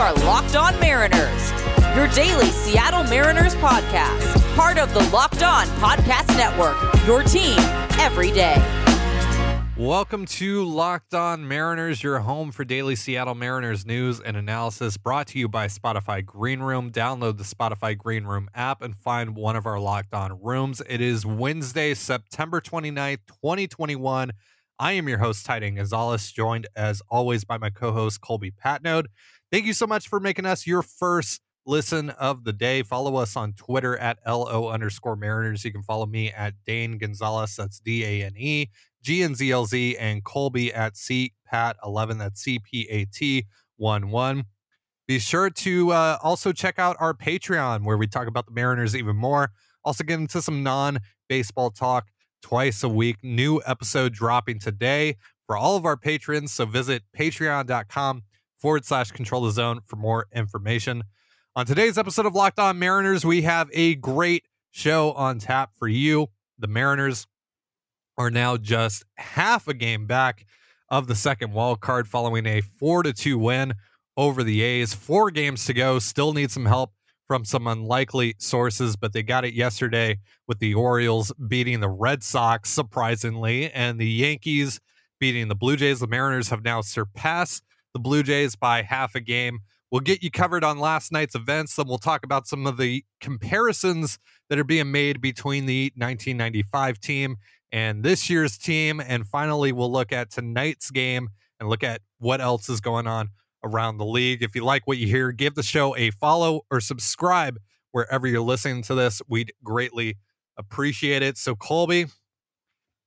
are Locked On Mariners, your daily Seattle Mariners podcast, part of the Locked On Podcast Network, your team every day. Welcome to Locked On Mariners, your home for daily Seattle Mariners news and analysis, brought to you by Spotify Green Room. Download the Spotify Green Room app and find one of our Locked On rooms. It is Wednesday, September 29th, 2021. I am your host, Titan Gonzalez, joined as always by my co host, Colby Patnode. Thank you so much for making us your first listen of the day. Follow us on Twitter at LO underscore Mariners. You can follow me at Dane Gonzalez, that's D A N E G N Z L Z, and Colby at CPAT11, that's C P A T 1 1. Be sure to uh, also check out our Patreon where we talk about the Mariners even more. Also, get into some non baseball talk twice a week. New episode dropping today for all of our patrons. So visit patreon.com forward slash control the zone for more information. On today's episode of Locked On Mariners, we have a great show on tap for you. The Mariners are now just half a game back of the second wild card following a 4 to 2 win over the A's. Four games to go, still need some help from some unlikely sources, but they got it yesterday with the Orioles beating the Red Sox, surprisingly, and the Yankees beating the Blue Jays. The Mariners have now surpassed the Blue Jays by half a game. We'll get you covered on last night's events. Then we'll talk about some of the comparisons that are being made between the 1995 team and this year's team. And finally, we'll look at tonight's game and look at what else is going on around the league. If you like what you hear, give the show a follow or subscribe wherever you're listening to this. We'd greatly appreciate it. So, Colby,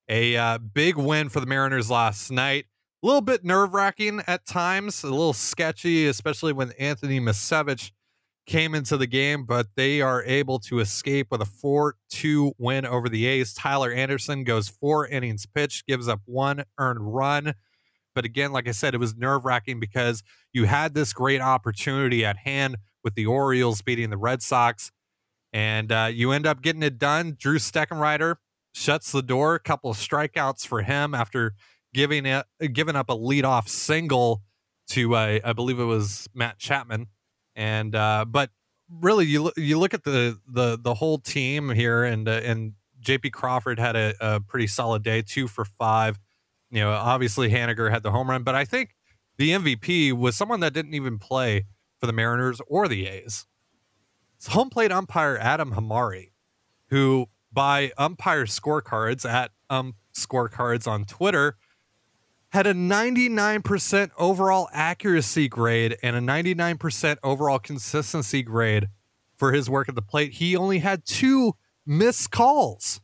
a uh, big win for the Mariners last night. A little bit nerve wracking at times, a little sketchy, especially when Anthony Misiewicz came into the game, but they are able to escape with a 4 2 win over the A's. Tyler Anderson goes four innings pitched, gives up one earned run. But again, like I said, it was nerve wracking because you had this great opportunity at hand with the Orioles beating the Red Sox, and uh, you end up getting it done. Drew Steckenrider shuts the door. A couple of strikeouts for him after giving it giving up a leadoff single to uh, I believe it was Matt Chapman, and uh, but really you you look at the the the whole team here, and uh, and J.P. Crawford had a, a pretty solid day, two for five you know, obviously Haniger had the home run, but I think the MVP was someone that didn't even play for the Mariners or the A's. It's home plate umpire Adam Hamari, who by umpire scorecards at um scorecards on Twitter had a 99% overall accuracy grade and a 99% overall consistency grade for his work at the plate. He only had two missed calls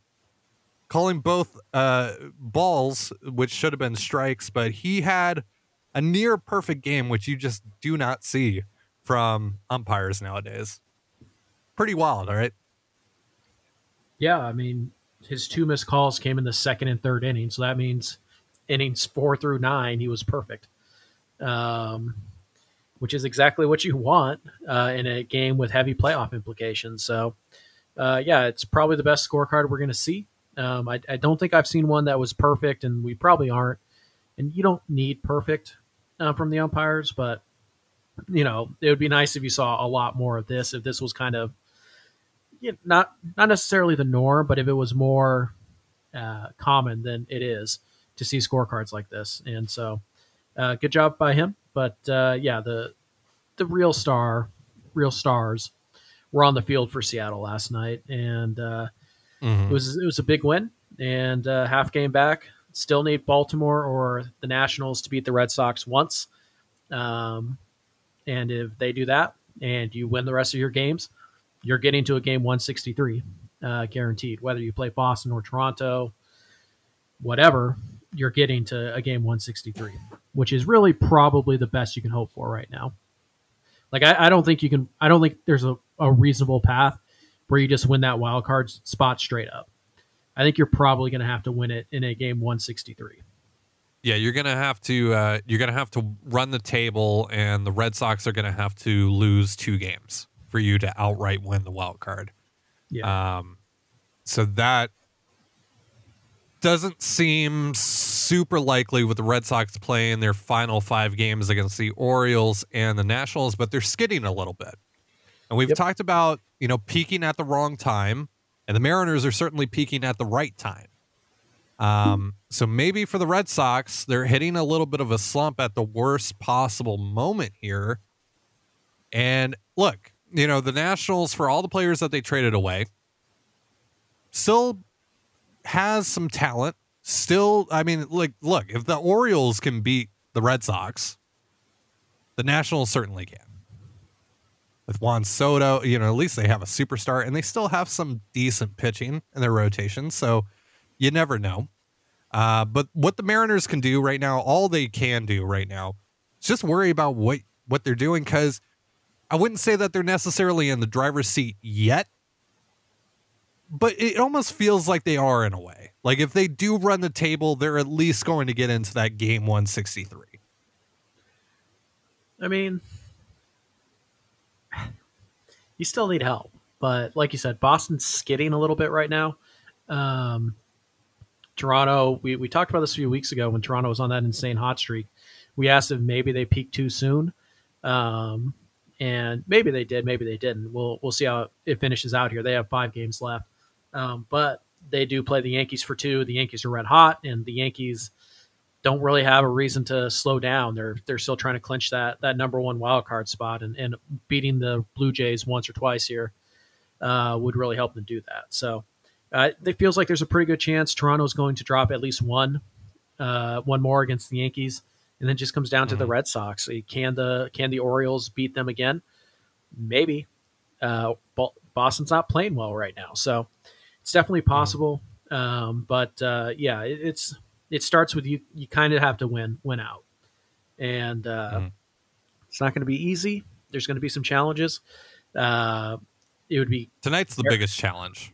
calling both uh, balls, which should have been strikes, but he had a near perfect game, which you just do not see from umpires nowadays. Pretty wild, all right? Yeah, I mean, his two missed calls came in the second and third inning, so that means innings four through nine, he was perfect. Um, which is exactly what you want uh, in a game with heavy playoff implications. So, uh, yeah, it's probably the best scorecard we're going to see. Um, I, I, don't think I've seen one that was perfect, and we probably aren't. And you don't need perfect uh, from the umpires, but you know it would be nice if you saw a lot more of this. If this was kind of you know, not not necessarily the norm, but if it was more uh, common than it is to see scorecards like this. And so, uh, good job by him. But uh, yeah, the the real star, real stars, were on the field for Seattle last night, and uh, Mm-hmm. It was it was a big win and uh, half game back. Still need Baltimore or the Nationals to beat the Red Sox once. Um, and if they do that and you win the rest of your games, you're getting to a game 163 uh, guaranteed. Whether you play Boston or Toronto, whatever, you're getting to a game 163, which is really probably the best you can hope for right now. Like I, I don't think you can. I don't think there's a, a reasonable path where you just win that wild card spot straight up. I think you're probably going to have to win it in a game 163. Yeah, you're gonna have to uh, you're gonna have to run the table, and the Red Sox are gonna have to lose two games for you to outright win the wild card. Yeah. Um, so that doesn't seem super likely with the Red Sox playing their final five games against the Orioles and the Nationals, but they're skidding a little bit. And we've Yep. talked about, you know, peaking at the wrong time, and the Mariners are certainly peaking at the right time. Um, so maybe for the Red Sox, they're hitting a little bit of a slump at the worst possible moment here. And look, you know, the Nationals, for all the players that they traded away, still has some talent. Still, I mean, like, look, if the Orioles can beat the Red Sox, the Nationals certainly can. With Juan Soto, you know, at least they have a superstar and they still have some decent pitching in their rotation. So you never know. Uh, but what the Mariners can do right now, all they can do right now, is just worry about what what they're doing because I wouldn't say that they're necessarily in the driver's seat yet, but it almost feels like they are in a way. Like if they do run the table, they're at least going to get into that game 163. I mean, you still need help, but like you said, Boston's skidding a little bit right now. Um, Toronto, we, we talked about this a few weeks ago when Toronto was on that insane hot streak. We asked if maybe they peaked too soon, um, and maybe they did, maybe they didn't. We'll we'll see how it finishes out here. They have five games left, um, but they do play the Yankees for two. The Yankees are red hot, and the Yankees don't really have a reason to slow down. They're they're still trying to clinch that that number one wild card spot, and, and beating the Blue Jays once or twice here uh, would really help them do that. So uh, it feels like there's a pretty good chance Toronto's going to drop at least one uh, one more against the Yankees, and then just comes down to the Mhm. Red Sox. Can the can the Orioles beat them again? Maybe. Uh, Boston's not playing well right now, so it's definitely possible. Um, but uh, yeah, it, it's it starts with you. You kind of have to win win out, and uh, Mhm. it's not going to be easy. There's going to be some challenges. Uh, it would be Tonight's the biggest challenge.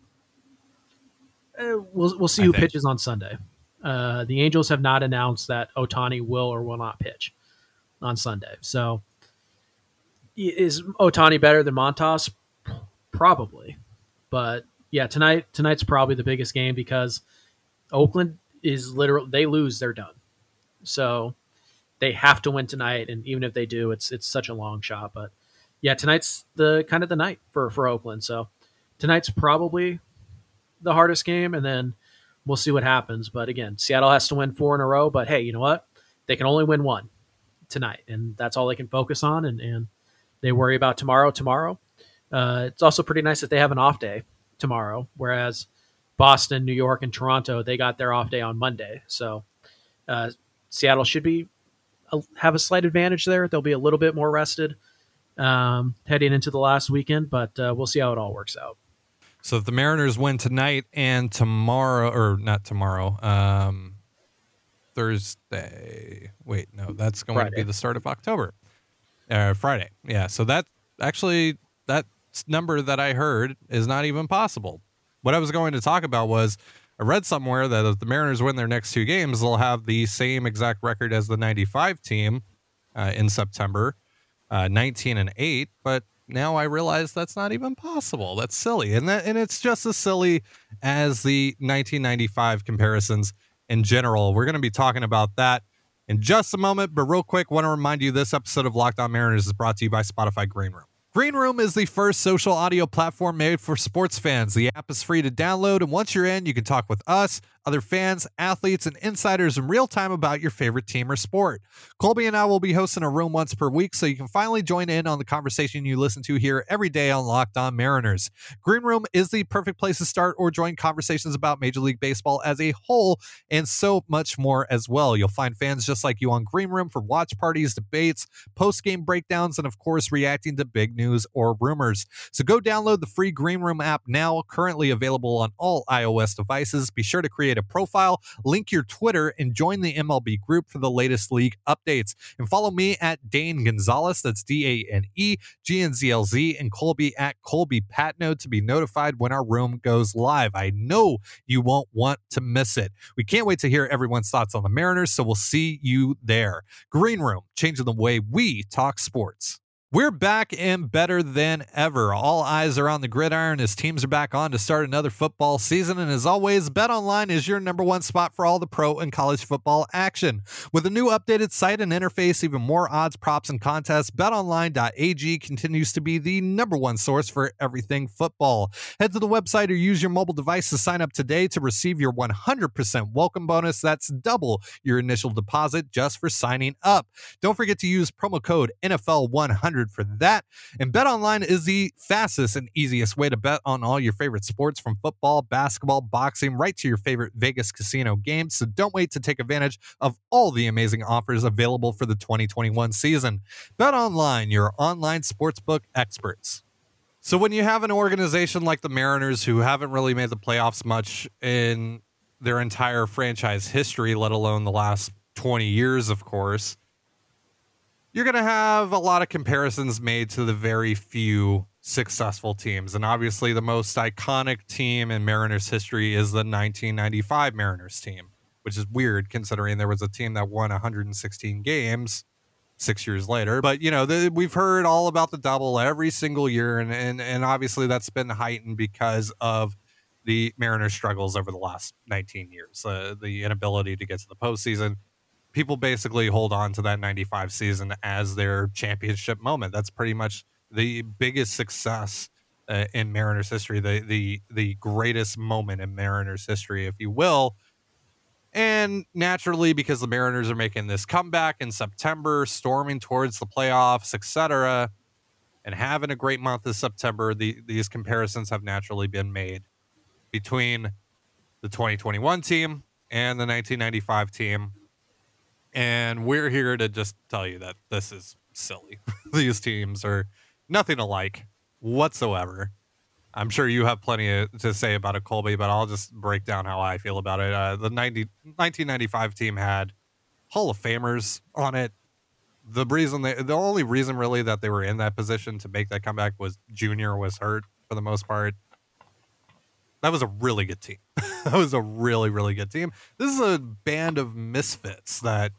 uh, we'll we'll see I who think. pitches on Sunday. Uh, the Angels have not announced that Ohtani will or will not pitch on Sunday. So, is Ohtani better than Montas? Probably, but yeah, tonight tonight's probably the biggest game because Oakland is literal. They lose, they're done. So they have to win tonight, and even if they do, it's it's such a long shot. But yeah, tonight's the kind of the night for for Oakland. So tonight's probably the hardest game, and then we'll see what happens. But again, Seattle has to win four in a row. But hey, you know what? They can only win one tonight, and that's all they can focus on. And, and they worry about tomorrow. Tomorrow, uh, it's also pretty nice that they have an off day tomorrow, whereas Boston, New York, and Toronto they got their off day on Monday. So uh, Seattle should be a, have a slight advantage there. They'll be a little bit more rested um, heading into the last weekend, but uh, we'll see how it all works out. So if the Mariners win tonight and tomorrow, or not tomorrow, um, Thursday. Wait, no, that's going to be the start of October. Uh, Friday. Yeah. So that actually that number that I heard is not even possible. What I was going to talk about was I read somewhere that if the Mariners win their next two games, they'll have the same exact record as the 95 team uh, in September, uh, 19 and 8. But now I realize that's not even possible. That's silly. And that and it's just as silly as the 1995 comparisons in general. We're going to be talking about that in just a moment, but real quick, want to remind you this episode of Locked On Mariners is brought to you by Spotify Green Room. Green Room is the first social audio platform made for sports fans. The app is free to download, and once you're in, you can talk with us, other fans, athletes, and insiders in real time about your favorite team or sport. Colby and I will be hosting a room once per week, so you can finally join in on the conversation you listen to here every day on Locked On Mariners. Green Room is the perfect place to start or join conversations about Major League Baseball as a whole and so much more as well. You'll find fans just like you on Green Room for watch parties, debates, post game breakdowns, and of course, reacting to big news or rumors. So go download the free Green Room app now, currently available on all iOS devices. Be sure to create a profile, link your Twitter, and join the MLB group for the latest league updates. And follow me at Dane Gonzalez, that's D A N E G N Z L Z, and Colby at Colby Patnode to be notified when our room goes live. I know you won't want to miss it. We can't wait to hear everyone's thoughts on the Mariners, so we'll see you there. Green Room, changing the way we talk sports. We're back and better than ever. All eyes are on the gridiron as teams are back on to start another football season. And as always, BetOnline is your number one spot for all the pro and college football action. With a new updated site and interface, even more odds, props, and contests, betonline.ag continues to be the number one source for everything football. Head to the website or use your mobile device to sign up today to receive your 100% welcome bonus. That's double your initial deposit just for signing up. Don't forget to use promo code NFL100 for that. And BetOnline is the fastest and easiest way to bet on all your favorite sports from football, basketball, boxing, right to your favorite Vegas casino games. So don't wait to take advantage of all the amazing offers available for the 2021 season. BetOnline, your online sportsbook experts. So when you have an organization like the Mariners who haven't really made the playoffs much in their entire franchise history, let alone the last 20 years, of course, you're going to have a lot of comparisons made to the very few successful teams. And obviously, the most iconic team in Mariners history is the 1995 Mariners team, which is weird considering there was a team that won 116 games six years later. But, you know, the, we've heard all about the double every single year. And, and, and obviously, that's been heightened because of the Mariners' struggles over the last 19 years, uh, the inability to get to the postseason people basically hold on to that 95 season as their championship moment. That's pretty much the biggest success uh, in Mariners history, the the the greatest moment in Mariners history, if you will. And naturally, because the Mariners are making this comeback in September, storming towards the playoffs, etc., and having a great month of September, the, these comparisons have naturally been made between the 2021 team and the 1995 team and we're here to just tell you that this is silly. These teams are nothing alike whatsoever. I'm sure you have plenty to say about it, Colby, but I'll just break down how I feel about it. Uh, the 90, 1995 team had Hall of Famers on it. The reason they, the only reason really that they were in that position to make that comeback was Junior was hurt for the most part. That was a really good team. that was a really, really good team. This is a band of misfits that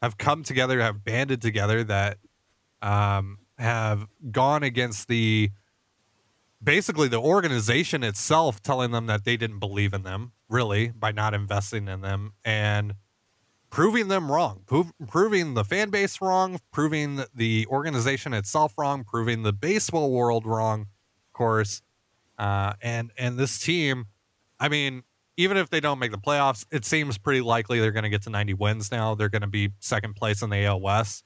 have come together, have banded together, that um, have gone against the basically the organization itself, telling them that they didn't believe in them, really, by not investing in them and proving them wrong, Pro- proving the fan base wrong, proving the organization itself wrong, proving the baseball world wrong, of course. Uh, and and this team, I mean, even if they don't make the playoffs, it seems pretty likely they're going to get to 90 wins now. They're going to be second place in the AL West.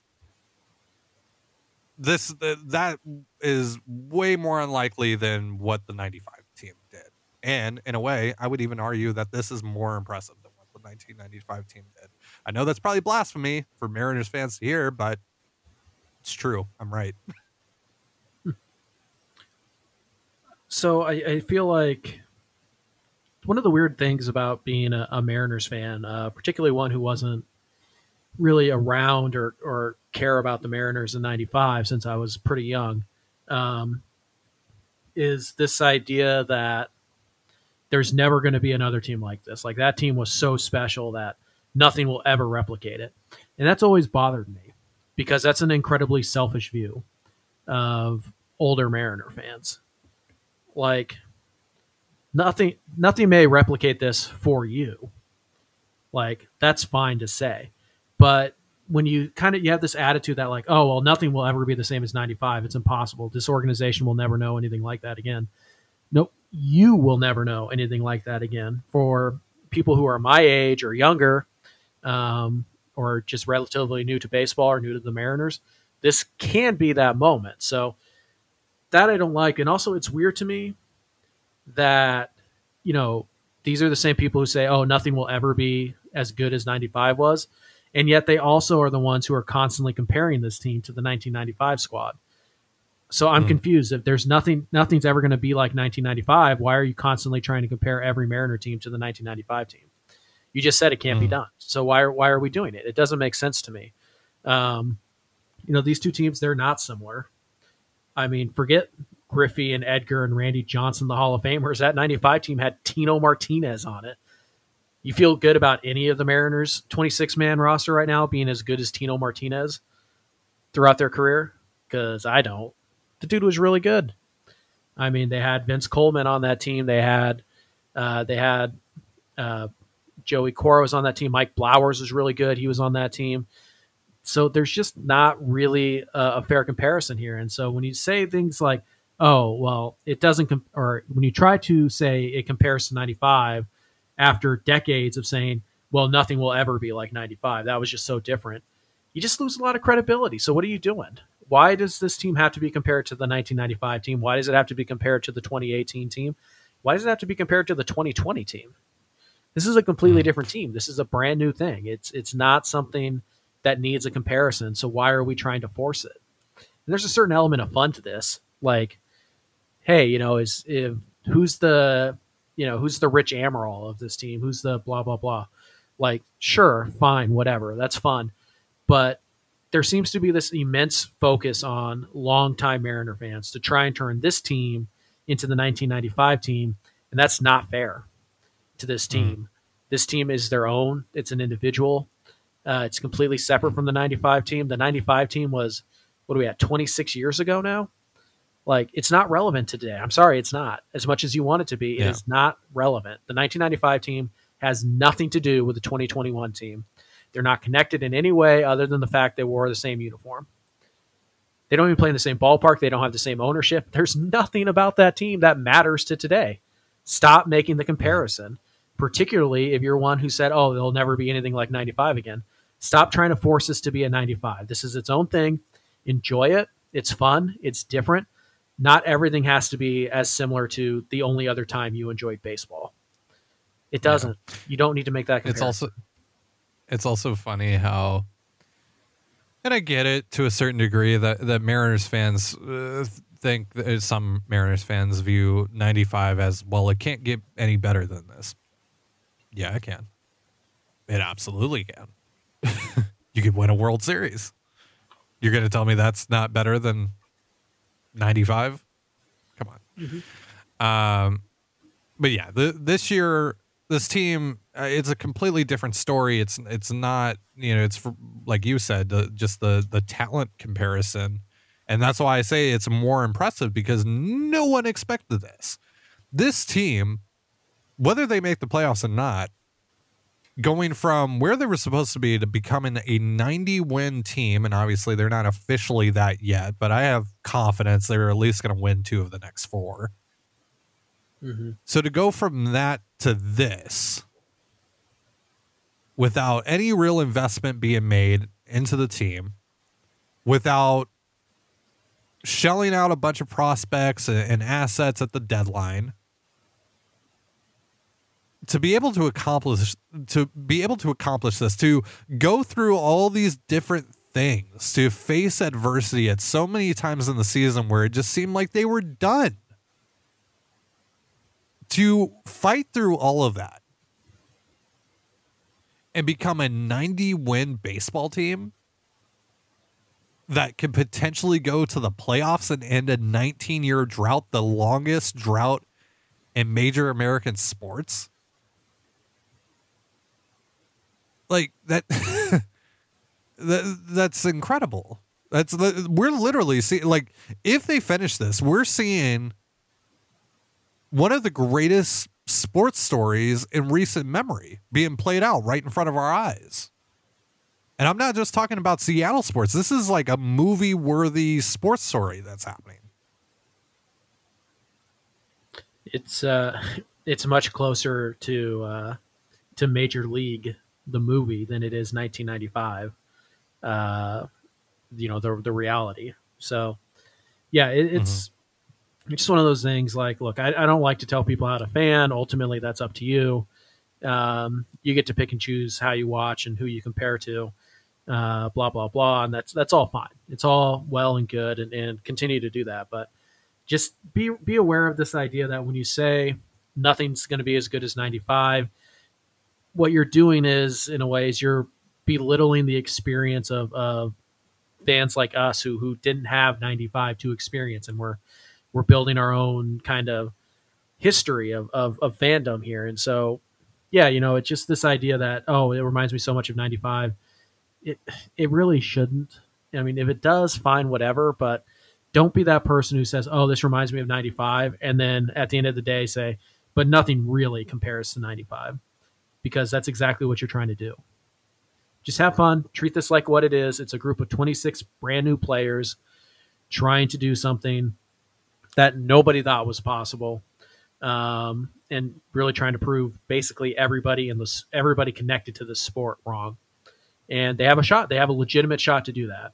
This that is way more unlikely than what the 95 team did. And in a way, I would even argue that this is more impressive than what the 1995 team did. I know that's probably blasphemy for Mariners fans to hear, but it's true. I'm right. so I, I feel like one of the weird things about being a, a Mariners fan, uh, particularly one who wasn't really around or, or care about the Mariners in 95 since I was pretty young, um, is this idea that there's never going to be another team like this. Like that team was so special that nothing will ever replicate it. And that's always bothered me because that's an incredibly selfish view of older Mariner fans. Like nothing nothing may replicate this for you. Like that's fine to say. But when you kind of you have this attitude that like, oh well, nothing will ever be the same as 95. It's impossible. This organization will never know anything like that again. Nope, you will never know anything like that again. For people who are my age or younger, um, or just relatively new to baseball or new to the Mariners, this can be that moment. So that I don't like, and also it's weird to me that you know these are the same people who say, "Oh, nothing will ever be as good as '95 was," and yet they also are the ones who are constantly comparing this team to the 1995 squad. So I'm mm. confused. If there's nothing, nothing's ever going to be like 1995. Why are you constantly trying to compare every Mariner team to the 1995 team? You just said it can't mm. be done. So why are why are we doing it? It doesn't make sense to me. Um, you know, these two teams they're not similar. I mean, forget Griffey and Edgar and Randy Johnson, the Hall of Famers. That 95 team had Tino Martinez on it. You feel good about any of the Mariners' 26 man roster right now being as good as Tino Martinez throughout their career? because I don't. The dude was really good. I mean, they had Vince Coleman on that team. They had uh, they had uh, Joey Cora was on that team. Mike Blowers was really good. He was on that team. So there's just not really a, a fair comparison here. And so when you say things like, "Oh, well, it doesn't," com-, or when you try to say it compares to '95 after decades of saying, "Well, nothing will ever be like '95," that was just so different. You just lose a lot of credibility. So what are you doing? Why does this team have to be compared to the 1995 team? Why does it have to be compared to the 2018 team? Why does it have to be compared to the 2020 team? This is a completely hmm. different team. This is a brand new thing. It's it's not something that needs a comparison. So why are we trying to force it? And there's a certain element of fun to this. Like, hey, you know, is if who's the you know who's the Rich Amaral of this team? Who's the blah blah blah? Like, sure, fine, whatever, that's fun, but there seems to be this immense focus on longtime Mariner fans to try and turn this team into the 1995 team, and that's not fair to this team. Mm. This team is their own; it's an individual. Uh, it's completely separate from the 95 team. The 95 team was what are we at 26 years ago now? Like it's not relevant today. I'm sorry, it's not. As much as you want it to be, it yeah. is not relevant. The 1995 team has nothing to do with the 2021 team. They're not connected in any way other than the fact they wore the same uniform. They don't even play in the same ballpark. They don't have the same ownership. There's nothing about that team that matters to today. Stop making the comparison, particularly if you're one who said, oh, there'll never be anything like 95 again. Stop trying to force this to be a 95. This is its own thing. Enjoy it. It's fun. It's different. Not everything has to be as similar to the only other time you enjoyed baseball. It doesn't. Yeah. You don't need to make that comparison. It's also it's also funny how and I get it to a certain degree that that Mariners fans uh, think that some Mariners fans view 95 as well it can't get any better than this. Yeah, it can. It absolutely can. you could win a World Series. You're going to tell me that's not better than 95? Come on. Mm-hmm. Um but yeah, the, this year this team uh, it's a completely different story it's it's not you know it's for, like you said the, just the the talent comparison and that's why i say it's more impressive because no one expected this this team whether they make the playoffs or not going from where they were supposed to be to becoming a 90 win team and obviously they're not officially that yet but i have confidence they're at least going to win two of the next 4 mm-hmm. so to go from that to this without any real investment being made into the team, without shelling out a bunch of prospects and assets at the deadline to be able to accomplish to be able to accomplish this to go through all these different things to face adversity at so many times in the season where it just seemed like they were done to fight through all of that and become a 90 win baseball team that could potentially go to the playoffs and end a 19 year drought, the longest drought in major American sports. Like that, that that's incredible. That's we're literally seeing like if they finish this, we're seeing one of the greatest sports stories in recent memory being played out right in front of our eyes. And I'm not just talking about Seattle sports. This is like a movie worthy sports story that's happening. It's uh it's much closer to uh to Major League the movie than it is 1995. Uh you know, the the reality. So yeah, it, it's mm-hmm. it's just one of those things like look I, I, don't like to tell people how to fan. Ultimately that's up to you. Um, you get to pick and choose how you watch and who you compare to uh, blah blah blah. And that's that's all fine. It's all well and good and, and continue to do that. But just be be aware of this idea that when you say nothing's going to be as good as 95 what you're doing is in a way is you're belittling the experience of, of fans like us who who didn't have 95 to experience and we're we're building our own kind of history of, of, of fandom here. And so, yeah, you know, it's just this idea that, oh, it reminds me so much of 95. It, it really shouldn't. I mean, if it does, fine, whatever. But don't be that person who says, "Oh, this reminds me of '95," and then at the end of the day say, "But nothing really compares to '95," because that's exactly what you're trying to do. Just have fun. Treat this like what it is. It's a group of 26 brand new players trying to do something that nobody thought was possible, um, and really trying to prove basically everybody in this everybody connected to the sport wrong. And they have a shot. They have a legitimate shot to do that,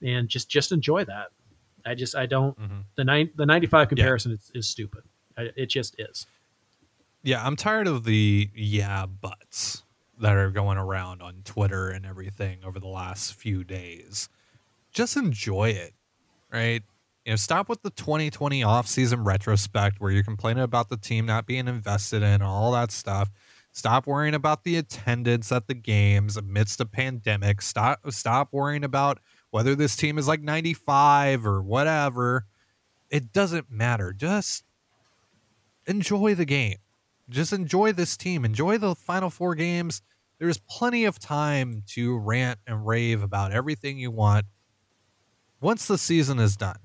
and just just enjoy that. I just I don't Mhm. the nine the 95 comparison is, is stupid. I, it just is. Yeah, I'm tired of the yeah buts that are going around on Twitter and everything over the last few days. Just enjoy it, right? You know, stop with the 2020 offseason retrospect where you're complaining about the team not being invested in all that stuff. Stop worrying about the attendance at the games amidst a pandemic. Stop stop worrying about whether this team is like 95 or whatever. It doesn't matter. Just enjoy the game just enjoy this team. Enjoy the final four games. There's plenty of time to rant and rave about everything you want once the season is done.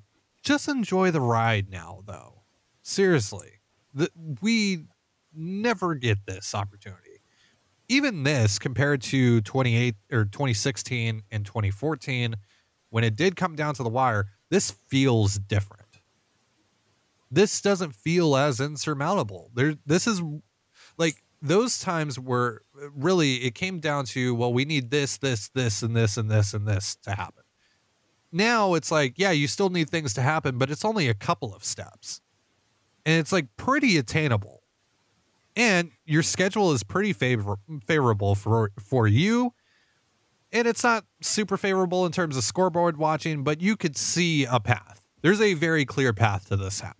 Just enjoy the ride now, though. Seriously, the, we never get this opportunity. Even this compared to 28 or 2016 and 2014, when it did come down to the wire, this feels different this doesn't feel as insurmountable. There, this is like those times where uh, really it came down to well, we need this, this, this, and this, and this, and this to happen. Now it's like, yeah, you still need things to happen, but it's only a couple of steps, and it's like pretty attainable. And your schedule is pretty favor- favorable for for you, and it's not super favorable in terms of scoreboard watching, but you could see a path. There's a very clear path to this happening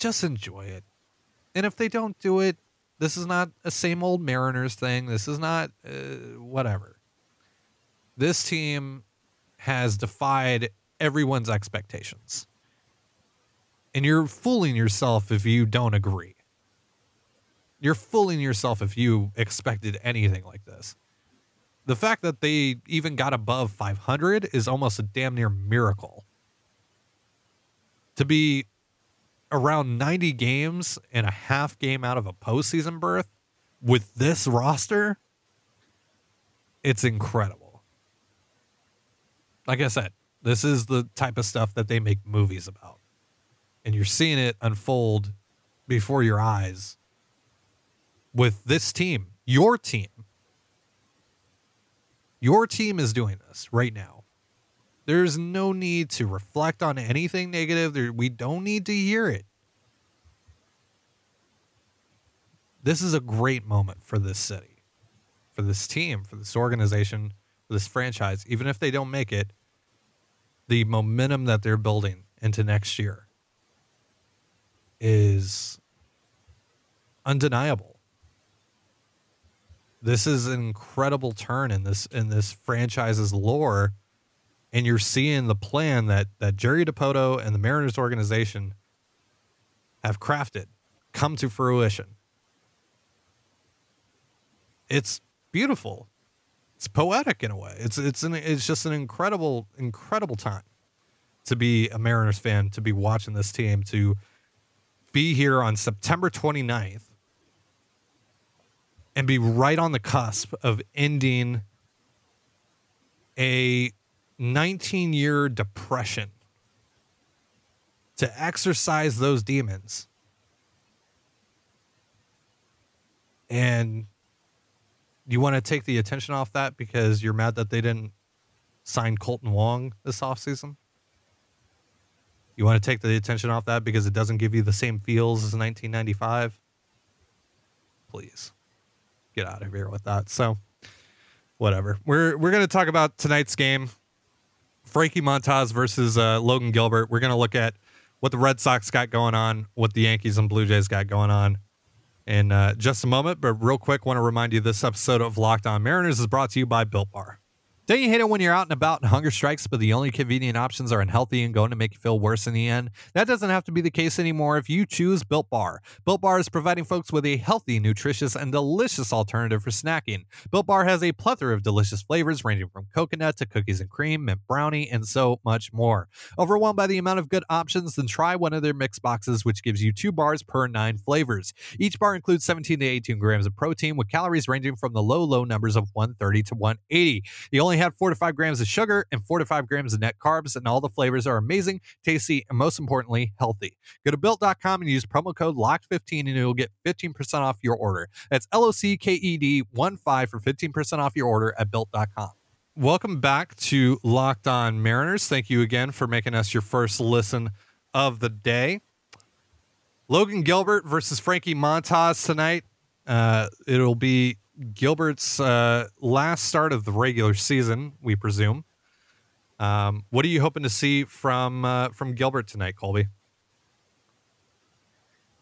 just enjoy it. And if they don't do it, this is not a same old Mariners thing. This is not uh, whatever. This team has defied everyone's expectations. And you're fooling yourself if you don't agree. You're fooling yourself if you expected anything like this. The fact that they even got above 500 is almost a damn near miracle. To be around 90 games and a half game out of a postseason berth with this roster, it's incredible. Like I said, this is the type of stuff that they make movies about. And you're seeing it unfold before your eyes with this team, your team. Your team is doing this right now. There's no need to reflect on anything negative. There, we don't need to hear it. This is a great moment for this city, for this team, for this organization, for this franchise. Even if they don't make it, the momentum that they're building into next year is undeniable. This is an incredible turn in this in this franchise's lore and you're seeing the plan that that Jerry Dipoto and the Mariners organization have crafted come to fruition. It's beautiful. It's poetic in a way. It's it's an it's just an incredible incredible time to be a Mariners fan, to be watching this team, to be here on September 29th and be right on the cusp of ending a 19 year depression to exercise those demons. And you want to take the attention off that because you're mad that they didn't sign Kolten Wong this offseason? You want to take the attention off that because it doesn't give you the same feels as 1995? Please get out of here with that. So, whatever. We're we're going to talk about tonight's game. Frankie Montas versus uh, Logan Gilbert. We're going to look at what the Red Sox got going on, what the Yankees and Blue Jays got going on in uh, just a moment. But real quick, want to remind you this episode of Locked On Mariners is brought to you by Built Bar. Don't you hate it when you're out and about and hunger strikes, but the only convenient options are unhealthy and going to make you feel worse in the end? That doesn't have to be the case anymore if you choose Built Bar. Built Bar is providing folks with a healthy, nutritious, and delicious alternative for snacking. Built Bar has a plethora of delicious flavors ranging from coconut to cookies and cream, mint brownie, and so much more. Overwhelmed by the amount of good options? Then try one of their mix boxes, which gives you two bars per nine flavors. Each bar includes 17 to 18 grams of protein with calories ranging from the low, low numbers of 130 to 180. You only have four to five grams of sugar and four to five grams of net carbs, and all the flavors are amazing, tasty, and most importantly, healthy. Go to built.com and use promo code LOCKED15 and you'll get 15% off your order. That's L O C K E D 1 5 for 15% off your order at built.com. Welcome back to Locked On Mariners. Thank you again for making us your first listen of the day. Logan Gilbert versus Frankie Montas tonight. Uh, it'll be Gilbert's uh, last start of the regular season, we presume. Um, what are you hoping to see from uh, from Gilbert tonight, Colby?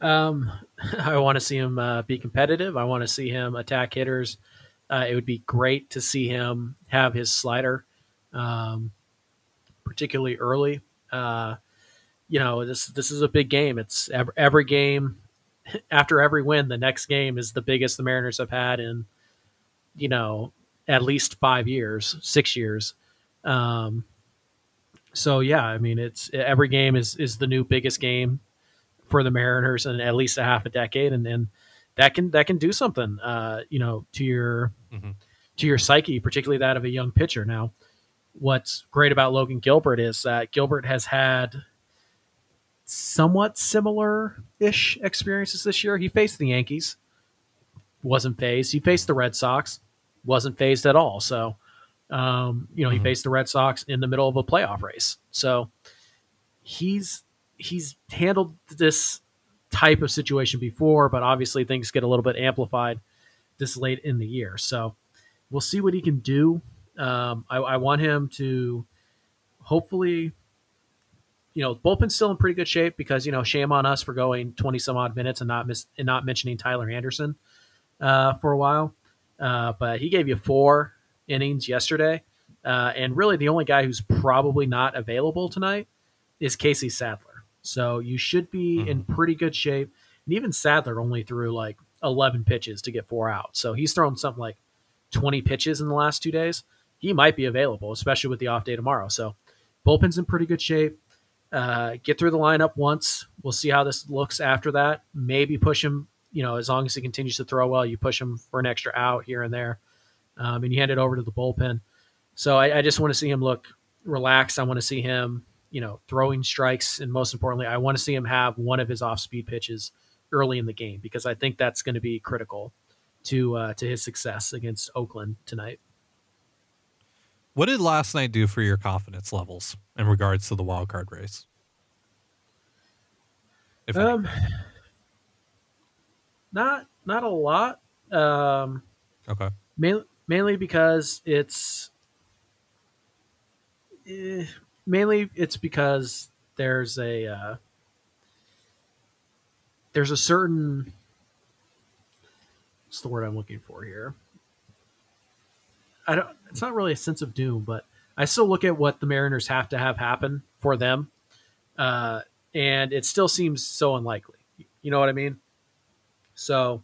Um, I want to see him uh, be competitive. I want to see him attack hitters. Uh, it would be great to see him have his slider, um, particularly early. Uh, you know, this this is a big game. It's every, every game after every win. The next game is the biggest the Mariners have had in, you know, at least five years, six years. Um, so yeah, I mean, it's every game is is the new biggest game for the Mariners in at least a half a decade, and then that can that can do something, uh, you know, to your Mhm. to your psyche, particularly that of a young pitcher. Now, what's great about Logan Gilbert is that Gilbert has had somewhat similar ish experiences this year. He faced the Yankees, wasn't fazed. He faced the Red Sox, wasn't fazed at all. So, um, you know, he Mhm. faced the Red Sox in the middle of a playoff race. So he's he's handled this type of situation before, but obviously things get a little bit amplified this late in the year. So we'll see what he can do. Um, I, I want him to hopefully, you know, bullpen's still in pretty good shape because you know, shame on us for going twenty some odd minutes and not miss and not mentioning Tyler Anderson uh, for a while. Uh, but he gave you four innings yesterday, uh, and really the only guy who's probably not available tonight is Casey Sadler. So you should be in pretty good shape. And even Sadler only threw like 11 pitches to get four out. So he's thrown something like 20 pitches in the last two days. He might be available, especially with the off day tomorrow. So bullpen's in pretty good shape. Uh, get through the lineup once. We'll see how this looks after that. Maybe push him, you know, as long as he continues to throw well, you push him for an extra out here and there. Um, and you hand it over to the bullpen. So I, I just want to see him look relaxed. I want to see him, you know, throwing strikes. And most importantly, I want to see him have one of his off speed pitches early in the game because I think that's going to be critical to uh, to his success against Oakland tonight. What did last night do for your confidence levels in regards to the wild card race? If? Um, not not a lot. Um, okay. mainly, mainly because it's eh, mainly it's because there's a uh, there's a certain what's the word I'm looking for here. I don't. It's not really a sense of doom, but I still look at what the Mariners have to have happen for them, uh, and it still seems so unlikely. You know what I mean? So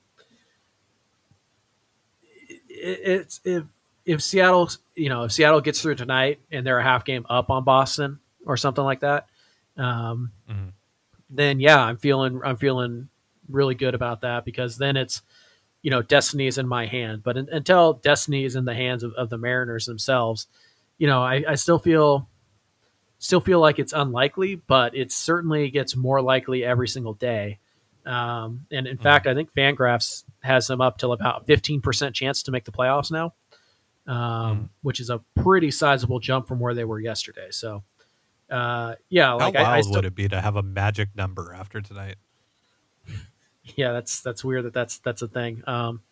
it, it's if if Seattle, you know, if Seattle gets through tonight and they're a half game up on Boston or something like that, um, Mhm. then yeah, I'm feeling I'm feeling really good about that because then it's you know destiny is in my hand. But un- until destiny is in the hands of, of the Mariners themselves, you know, I, I still feel still feel like it's unlikely, but it certainly gets more likely every single day. Um, and in fact, I think Fangraphs has them up till about 15% chance to make the playoffs now, um, which is a pretty sizable jump from where they were yesterday. So, uh, yeah, like How I, I still, would it be to have a magic number after tonight? Yeah, that's that's weird that that's that's a thing. Um,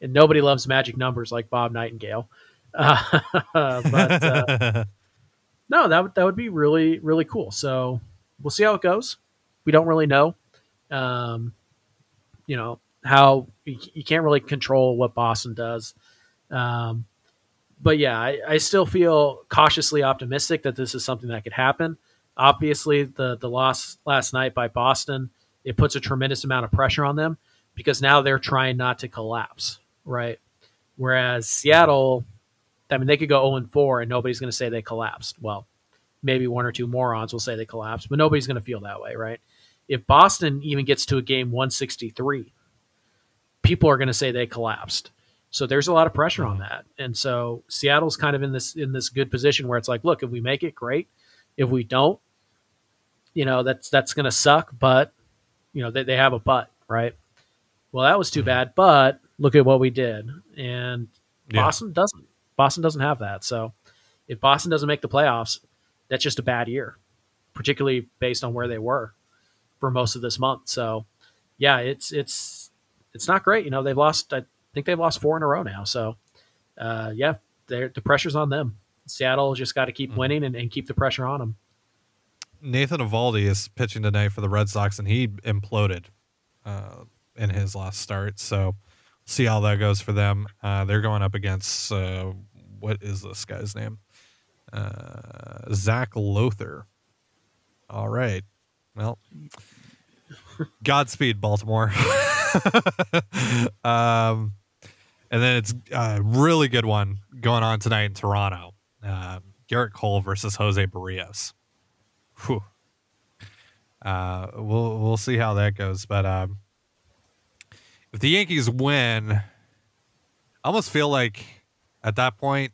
and nobody loves magic numbers like Bob Nightingale. Uh, but uh, no, that would that would be really really cool. So we'll see how it goes. We don't really know. Um, you know how you, you can't really control what Boston does. Um, but yeah, I, I still feel cautiously optimistic that this is something that could happen. Obviously, the the loss last night by Boston it puts a tremendous amount of pressure on them because now they're trying not to collapse, right? Whereas Seattle, I mean, they could go 0 4 and nobody's going to say they collapsed. Well, maybe one or two morons will say they collapsed, but nobody's going to feel that way, right? If Boston even gets to a game 163, people are going to say they collapsed. So there's a lot of pressure on mm-hmm. that. And so Seattle's kind of in this in this good position where it's like, look, if we make it, great. If we don't, you know, that's that's going to suck, but you know, they, they have a but, right? Well, that was too bad, but look at what we did. And Yeah. Boston doesn't. Boston doesn't have that. So if Boston doesn't make the playoffs, that's just a bad year, particularly based on where they were for most of this month. So yeah, it's it's it's not great. You know, they've lost I think they've lost four in a row now. So uh, yeah, the pressure's on them. Seattle just got to keep Mhm. winning and, and keep the pressure on them. Nathan Eovaldi is pitching tonight for the Red Sox, and he imploded uh, in his last start. So, see how that goes for them. Uh, they're going up against uh, what is this guy's name? Uh, Zac Lowther. All right. Well, Godspeed, Baltimore. um, and then it's a really good one going on tonight in Toronto. Um, Gerrit Cole versus Jose Berrios. Whew. Uh, we'll we'll see how that goes. But um, if the Yankees win, I almost feel like at that point,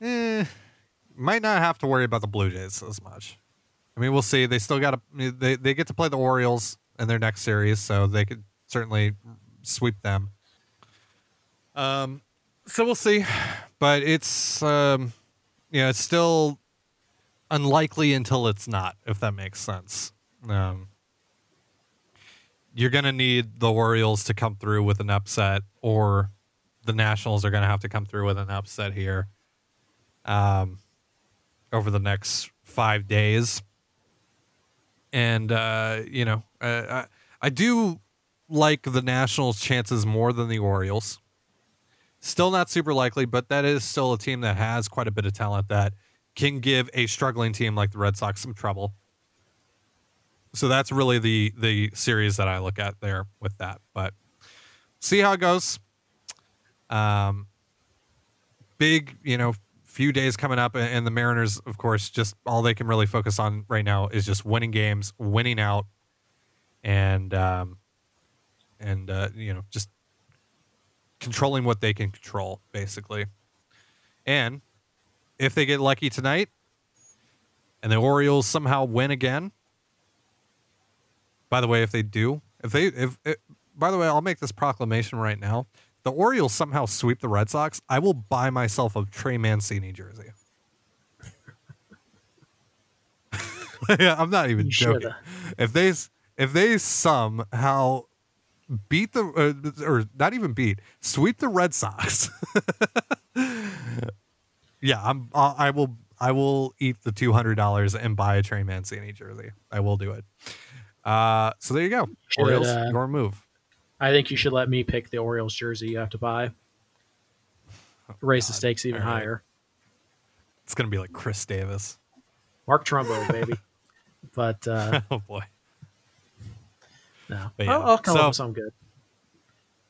eh, might not have to worry about the Blue Jays as much. I mean, we'll see. They still got to they they get to play the Orioles in their next series, so they could certainly sweep them. Um, so we'll see, but it's um, yeah, it's still unlikely until it's not, if that makes sense. Um, you're going to need the Orioles to come through with an upset, or the Nationals are going to have to come through with an upset here um, over the next five days. And, uh, you know, uh, I, I do like the Nationals' chances more than the Orioles. Still not super likely, but that is still a team that has quite a bit of talent that can give a struggling team like the Red Sox some trouble. So that's really the the series that I look at there with that. But see how it goes. Um, big, you know, few days coming up, and- the Mariners, of course, just all they can really focus on right now is just winning games, winning out, and um, and uh, you know, just controlling what they can control, basically. And if they get lucky tonight and the Orioles somehow win again, by the way, if they do, if they, if, if by the way, I'll make this proclamation right now. The Orioles somehow sweep the Red Sox, I will buy myself a Trey Mancini jersey. yeah, I'm not even You joking. shoulda. If they if they somehow beat the uh, or not even beat sweep the Red Sox, yeah, I'm uh, I will I will eat the two hundred dollars and buy a Trey Mancini jersey. I will do it. Uh, so there you go. Should, Orioles, uh, your move. I think you should let me pick the Orioles jersey you have to buy. Raise the stakes even right. higher. It's gonna be like Chris Davis. Mark Trumbo, baby. But uh, oh boy. no, But yeah, I'll, I'll come so- up with something good.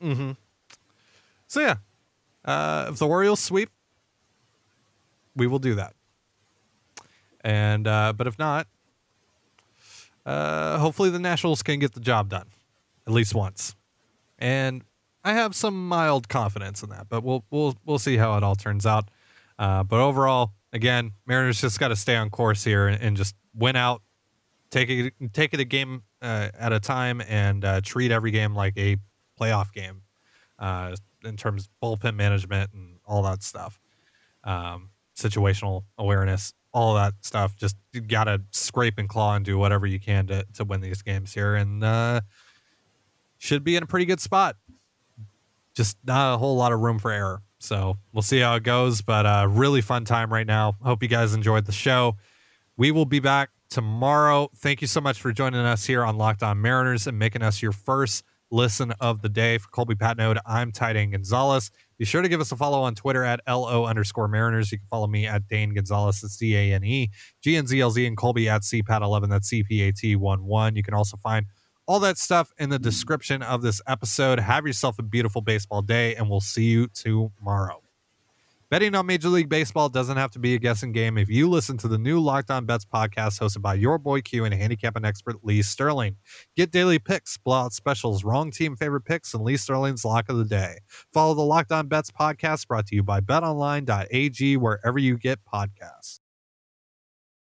Mm-hmm. So yeah, uh, if the Orioles sweep, we will do that. And uh, but if not, uh, hopefully the Nationals can get the job done at least once. And I have some mild confidence in that, but we'll we'll we'll see how it all turns out. Uh, but overall, again, Mariners just got to stay on course here and, and just win out, take it take it a game uh, at a time, and uh, treat every game like a playoff game uh, in terms of bullpen management and all that stuff, um, situational awareness, all that stuff. Just you gotta scrape and claw and do whatever you can to to win these games here, and uh, should be in a pretty good spot. Just not a whole lot of room for error. So we'll see how it goes, but uh, really fun time right now. Hope you guys enjoyed the show. We will be back tomorrow. Thank you so much for joining us here on Locked On Mariners and making us your first listen of the day. For Colby Patnode, I'm Ty Dane Gonzalez. Be sure to give us a follow on Twitter at LO underscore Mariners. You can follow me at Dane Gonzalez, that's D A N E, G N Z L Z, and Colby at CPAT11, that's C P A T 1 1. You can also find all that stuff in the description of this episode. Have yourself a beautiful baseball day, and we'll see you tomorrow. Betting on Major League Baseball doesn't have to be a guessing game if you listen to the new Locked On Bets podcast hosted by your boy Q and handicapping expert Lee Sterling. Get daily picks, blowout specials, wrong team favorite picks, and Lee Sterling's lock of the day. Follow the Locked On Bets podcast brought to you by betonline.ag wherever you get podcasts.